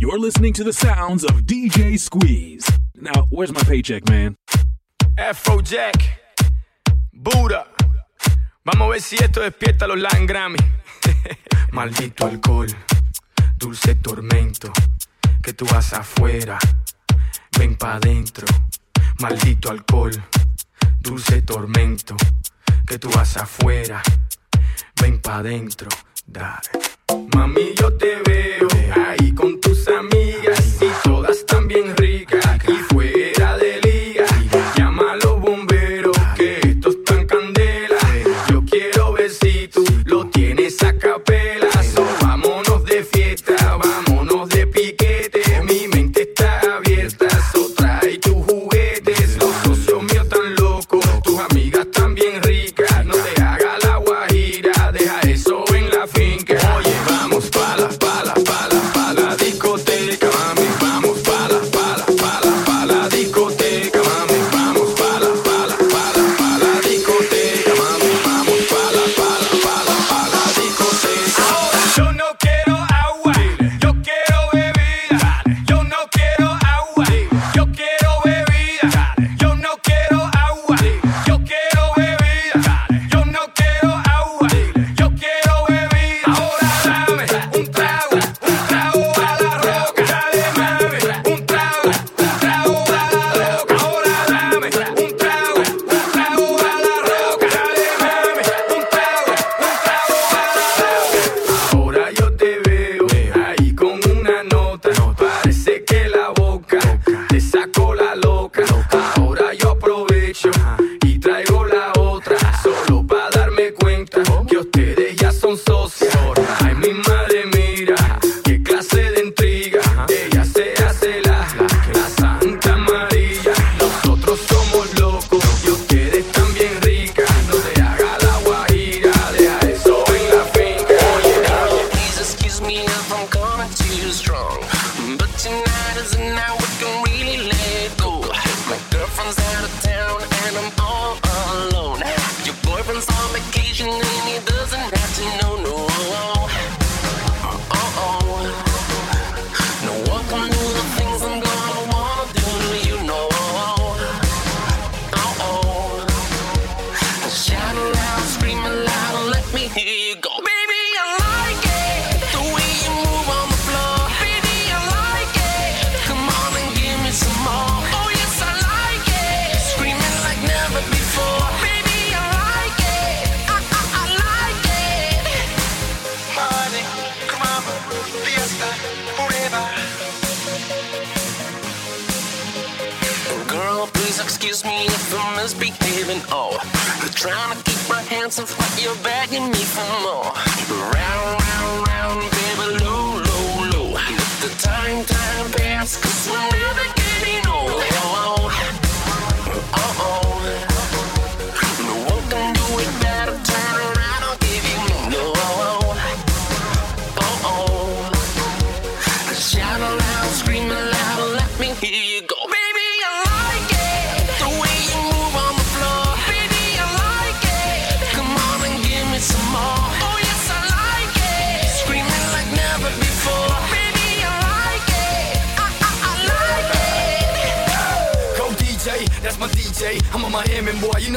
You're listening to the sounds of DJ Squeeze. Now, where's my paycheck, man? Afrojack, Buda. Vamos a ver si esto despierta los Latin Grammy. Maldito alcohol, dulce tormento. Que tú vas afuera, ven pa' adentro. Maldito alcohol, dulce tormento. Que tú vas afuera, ven pa' adentro. Dale. Mami, yo te veo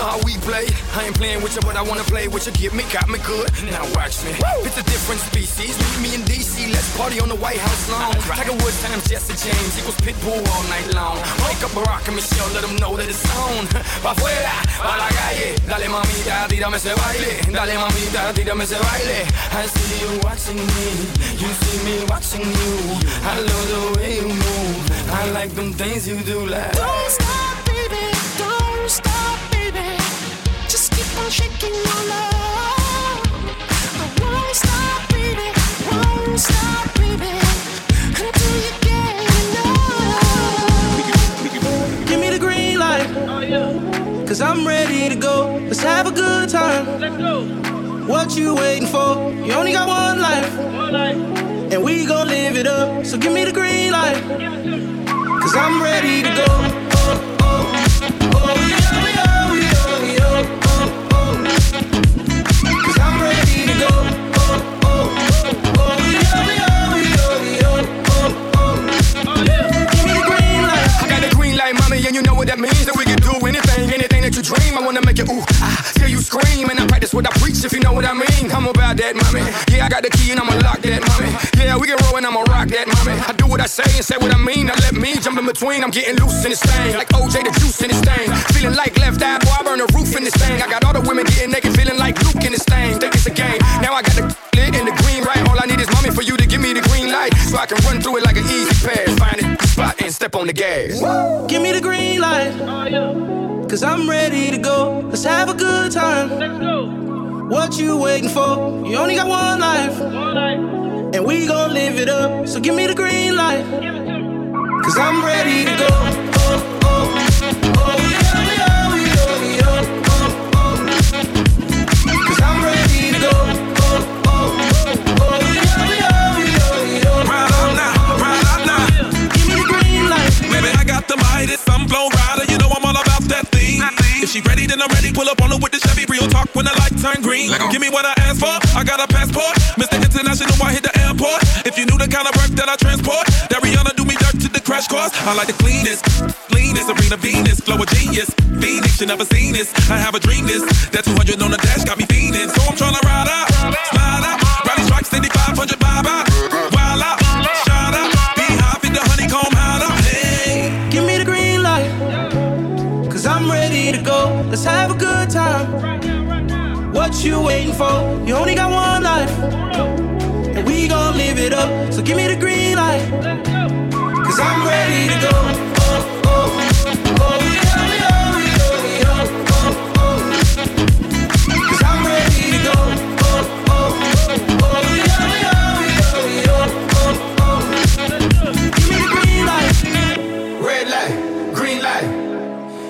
know how we play. I ain't playing with you, but I wanna play with you. Get me, got me good. Now watch me. Woo! It's a different species. Meet me in DC. Let's party on the White House lawn. Tiger Woods times Jesse James equals Pitbull all night long. Wake up Barack and Michelle, let them know that it's on. Pa' fuera, pa' la calle. Dale mamita, tírame ese baile. Dale mamita, tírame ese baile. I see you watching me. You see me watching you. I love the way you move. I like them things you do like. Don't stop. Let's have a good time. Let's go. What you waiting for? You only got one life. One life. And we gon' live it up. So give me the green light. Cause I'm ready to go. Oh, oh, oh, yeah, yeah. and you know what that means. That we scream. And I practice what I preach, if you know what I mean. I'm about that, mommy. Yeah, I got the key and I'ma lock that, mommy. Yeah, we can roll and I'ma rock that, mommy. I do what I say and say what I mean. Now let me jump in between. I'm getting loose in this thing. Like OJ, the juice in this thing. Feeling like left eye, boy, I burn the roof in this thing. I got all the women getting naked, feeling like Luke in this thing. Think it's a game. Now I got the lit and the green right. All I need is mommy for you to give me the green light. So I can run through it like an easy pass. Find it, spot, and step on the gas. Woo! Give me the green light. Cause I'm ready to go. Let's have a good time. Let's go. What you waiting for? You only got one life. One life. And we gon' live it up. So give me the green light. Cause I'm ready to go. Oh, oh, oh, yeah, oh, oh. I'm to If she ready, then I'm ready. Pull up on her with the Chevy. Real talk when the light turn green. Give me what I asked for. I got a passport. Mr. International, I hit the airport. If you knew the kind of work that I transport, that Rihanna do me dirt to the crash course. I like the cleanest, cleanest, Serena Venus, flow a genius. Phoenix, you never seen this. I have a dream this. That 200 on the dash got me fiending. So I'm tryna ride out, slide out. Rally strike, steady 500 vibe Let's have a good time. What you waiting for? You only got one life. And we gon' live it up. So give me the green light. Cause I'm ready to go. Oh, oh, oh.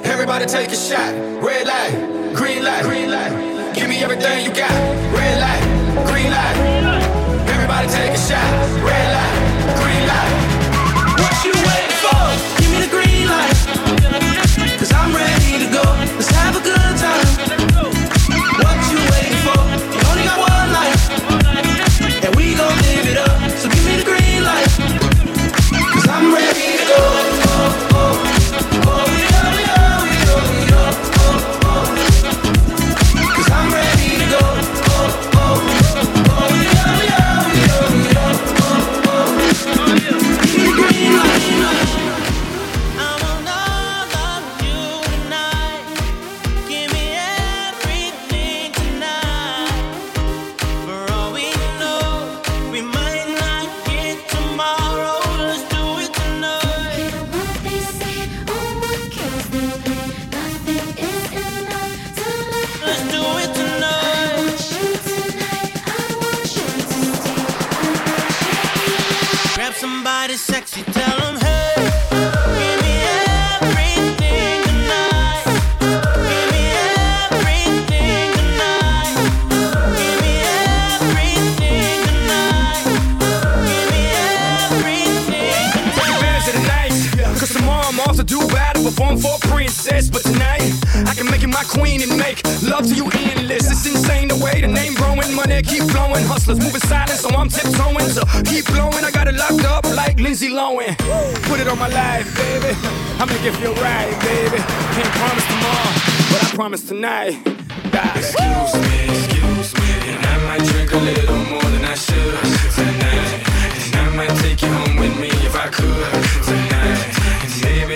Everybody take a shot. Red light, green light, green light. Give me everything you got. Red light, green light. Everybody take a shot. Red light, keep blowing, I got it locked up like Lindsay Lohan. Put it on my life, baby. I'm gonna give you a baby. Can't promise tomorrow, but I promise tonight. Die. Excuse me, excuse me, and I might drink a little more than I should tonight. And I might take you home with me if I could tonight. And maybe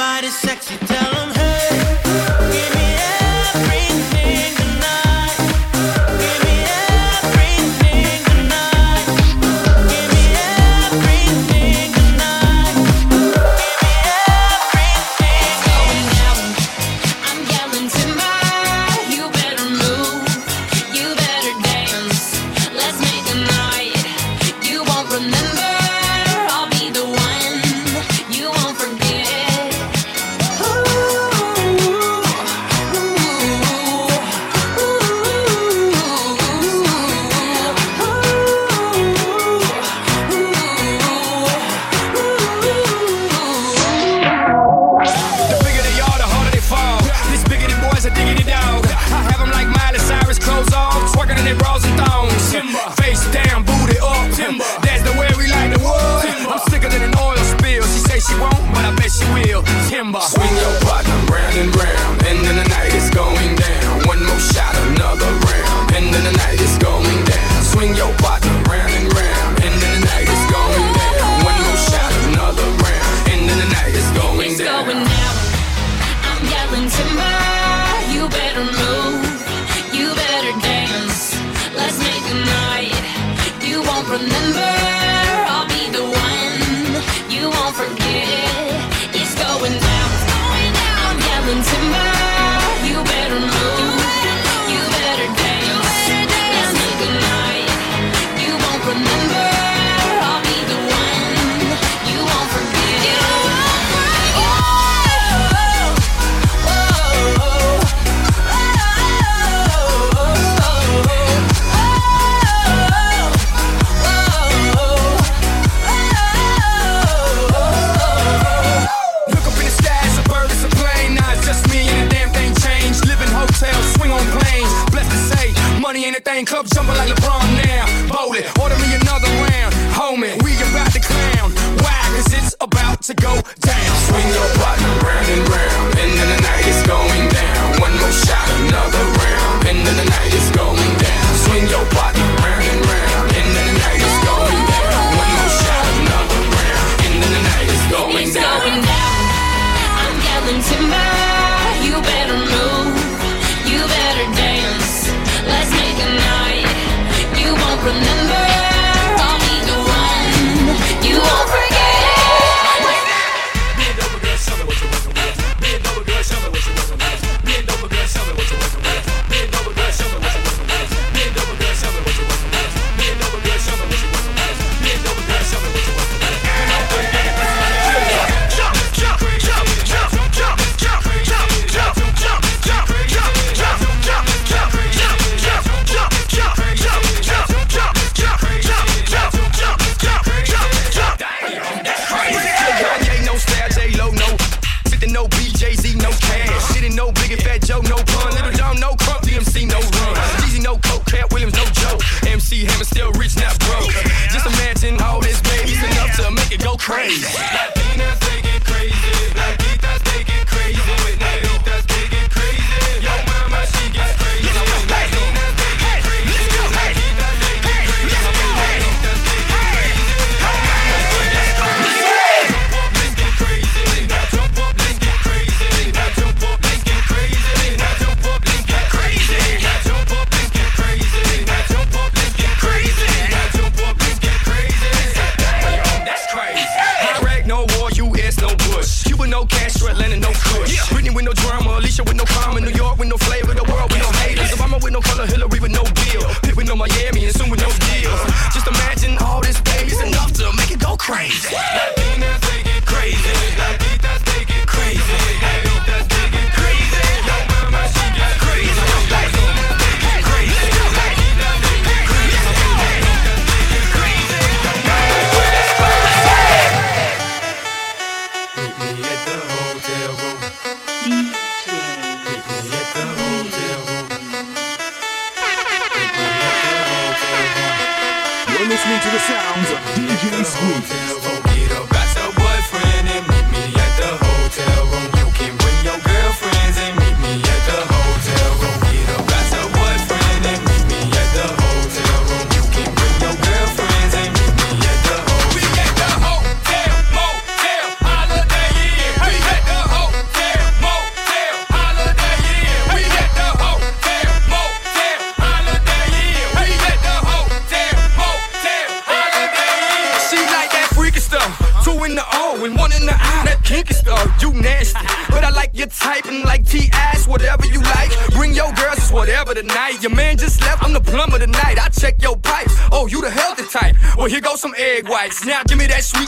somebody sexy, tell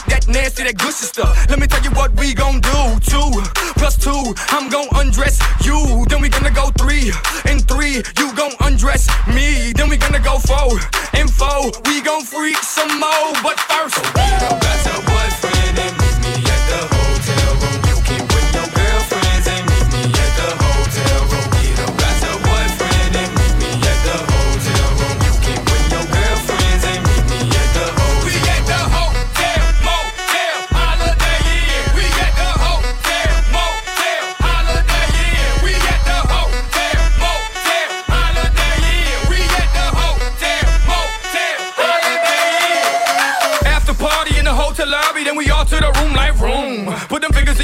that nasty, that gushy stuff. Let me tell you what we gon' do. Two plus two, I'm gon' undress you. Then we gonna go three and three, you gon' undress me. Then we gonna go four and four, we gon' freak some more. But first, I got your boyfriend.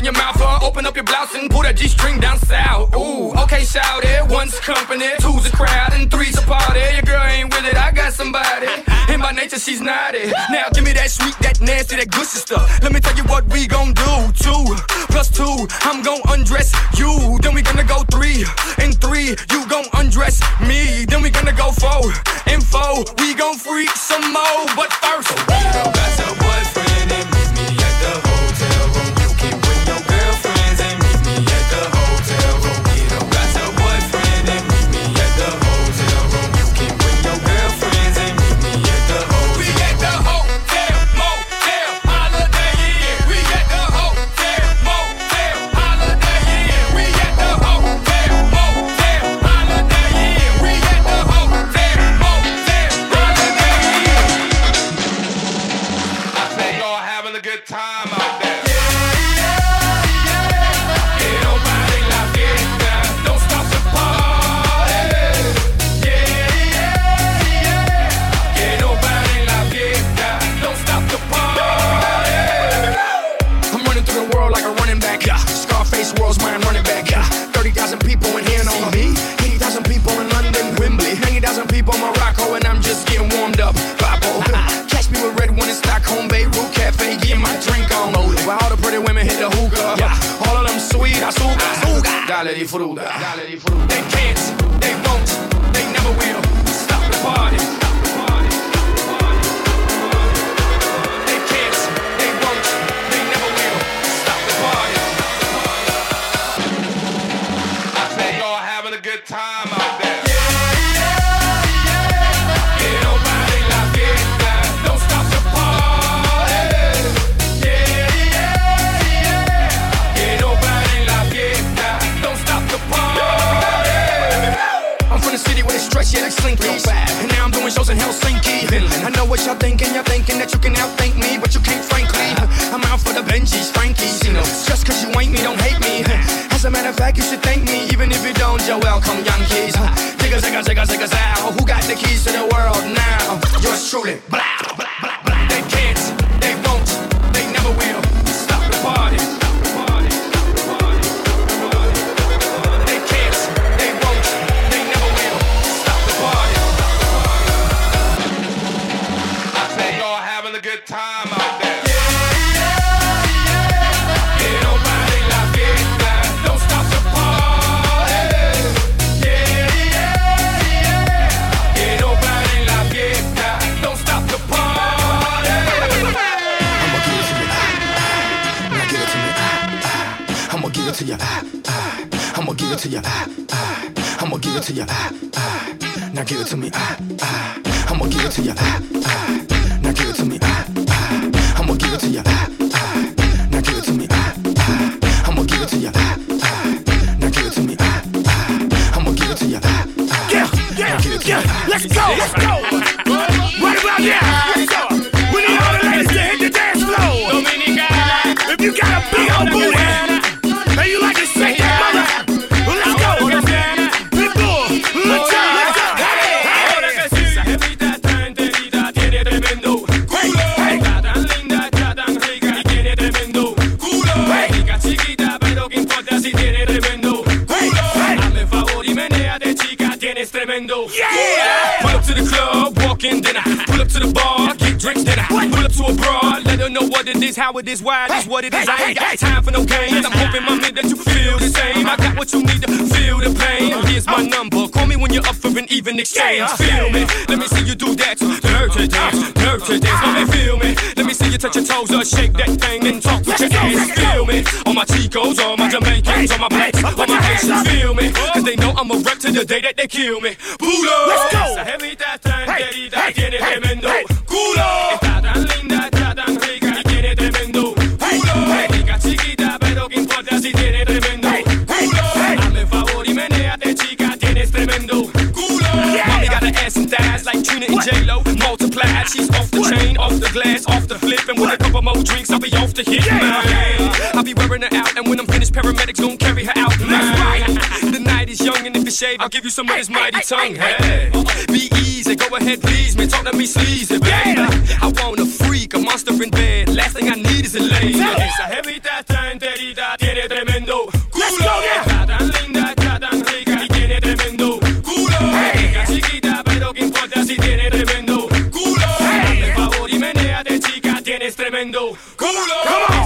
your mouth open up your blouse and pull that G string down south. Ooh, okay, shout it. One's company, two's a crowd, and three's a party. Your girl ain't with it, I got somebody. And by nature, she's not it. Now give me that sweet, that nasty, that good sister. Let me tell you what we gon' do. Two plus two, I'm gon' undress you. Then we gonna go three and three, you gon' undress me. Then we gonna go four and four, we gon' freak some more. But first, suga, suga, suga. Dale, disfruta. Dale, disfruta. They can't, they won't, they never will. I know what y'all thinking. You're thinking that you can outthink me, but you can't, frankly. I'm out for the Benji's, Frankie's, you know. Just cause you ain't me, don't hate me. As a matter of fact, you should thank me, even if you don't. You're welcome, young kids. Digga, digga, digga, digga, out. Who got the keys to the world now? Yours truly, black. Know what it is, how it is, why it is, what it is. I ain't got time for no games. I'm hoping, mommy, that you feel the same. I got what you need to feel the pain. Here's my number. Call me when you're up for an even exchange. Feel me? Let me see you do that. Dirty dance, dirty dance. Mommy, feel me? Let me see you touch your toes or shake that thing and talk with your ass. Feel me? All my Chicos, all my Jamaicans, all my blacks, all my Haitians. Feel me? Cause they know I'm a wreck to the day that they kill me. Let's go. Esa jevita está enterita, tiene tremendo culo. J-Lo. Multiplied, she's off the chain, off the glass, off the flip. And with a couple more drinks, I'll be off the hit, man. I'll be wearing her out, and when I'm finished, paramedics gon' carry her out, man. The night is young, and if it's shade, I'll give you some of this mighty tongue. Hey, be easy, go ahead, please, man. Talk to me sleazy, baby. I want a freak, a monster in bed. Last thing I need is a lady. Esa jevita está enterita, tiene tremendo culo. Tremendo culo.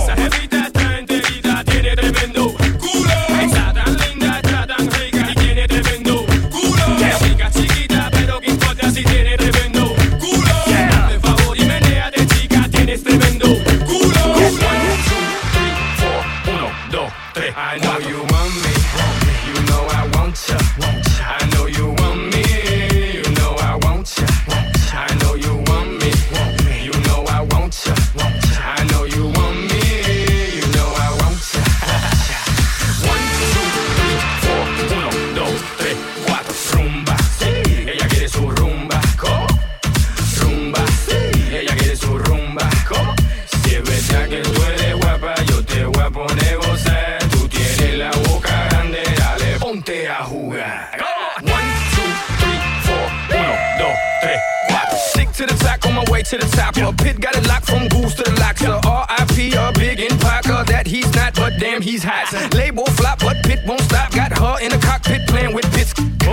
A pit got it locked from goose to the locks. So R.I.P. a big in Parker that he's not, but damn he's hot. Label flop, but Pit won't stop. Got her in the cockpit playing with bits.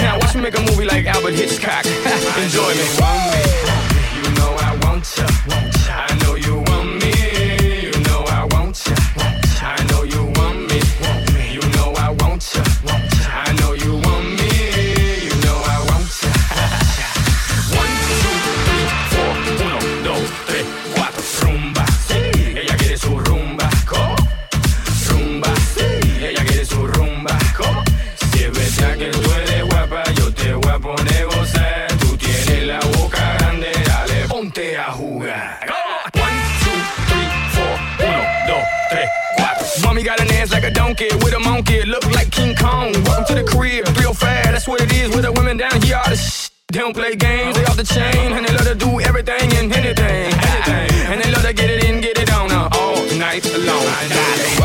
now watch me make a movie like Alfred Hitchcock. Enjoy me. Ponte a jugar. One, two, three, four. Uno, dos, tres, cuatro. Mommy got an ass like a donkey with a monkey. Look like King Kong. Welcome to the crib, real fast. That's what it is with the women down here. All the sh- they don't play games, they off the chain, and they love to do everything and anything, anything. And they love to get it in, get it on uh, all night long. I know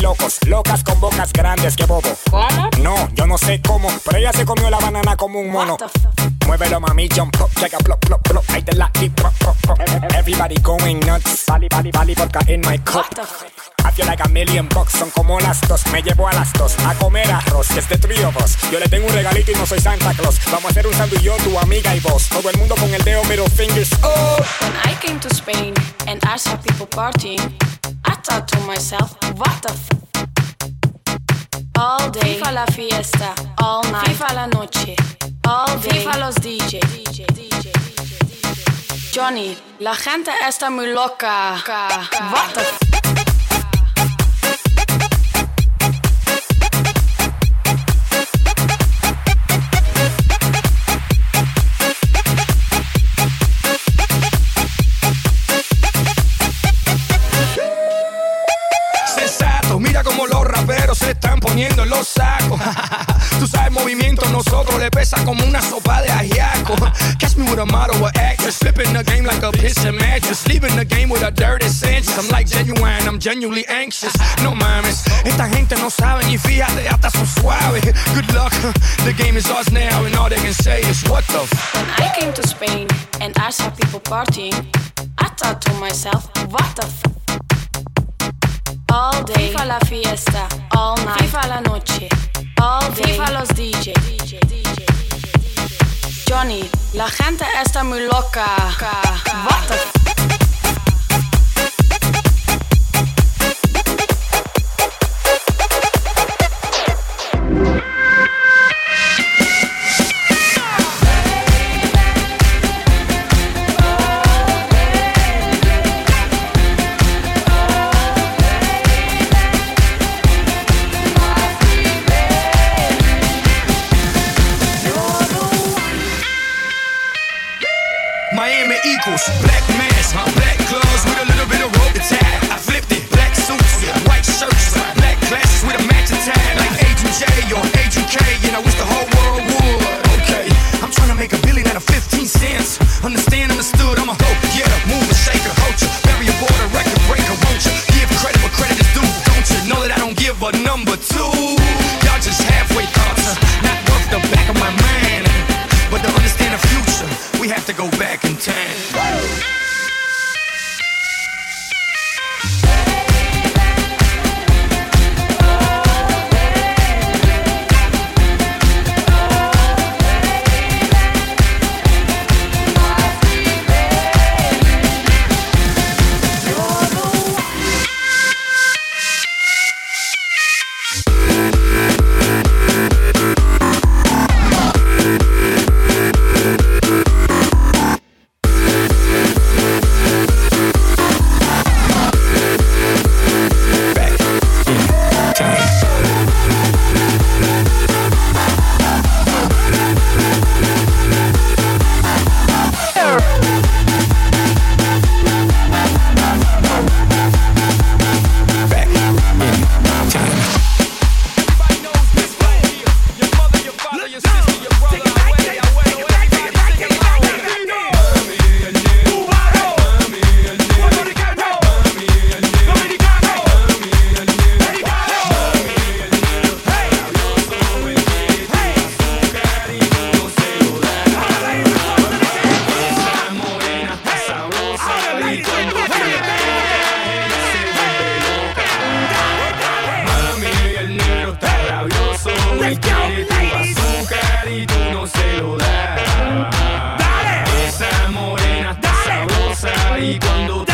locos, locas con bocas grandes que bobo. ¿Cómo? No, yo no sé cómo, pero ella se comió la banana como un mono. Muévelo mami, jump up, check a plop, plop, plop. I the la deep, pop, pop, pop. Everybody going nuts. Bali, bali, bali, vodka in my cup. I feel like a million bucks, son como las dos. Me llevo a las dos a comer arroz, que es de of us. Yo le tengo un regalito y no soy Santa Claus. Vamos a hacer un sándwich yo, tu amiga y vos. Todo el mundo con el dedo middle fingers. Oh, When I came to Spain and I saw people partying, I thought to myself, what the f- All day, FIFA la fiesta, all night, FIFA la noche, all day, FIFA los DJ. Johnny, la gente está muy loca. What the I'm genuinely anxious. No mames, esta gente no sabe ni fíjate, hasta son suaves. Good luck, the game is ours now, and all they can say is what the f. When I came to Spain and I saw people partying, I thought to myself, what the f- All day, FIFA la fiesta, all night, FIFA la noche, all day, FIFA los DJ. Johnny, la gente está muy loca. Dale. Esa morena, Dale. Está y cuando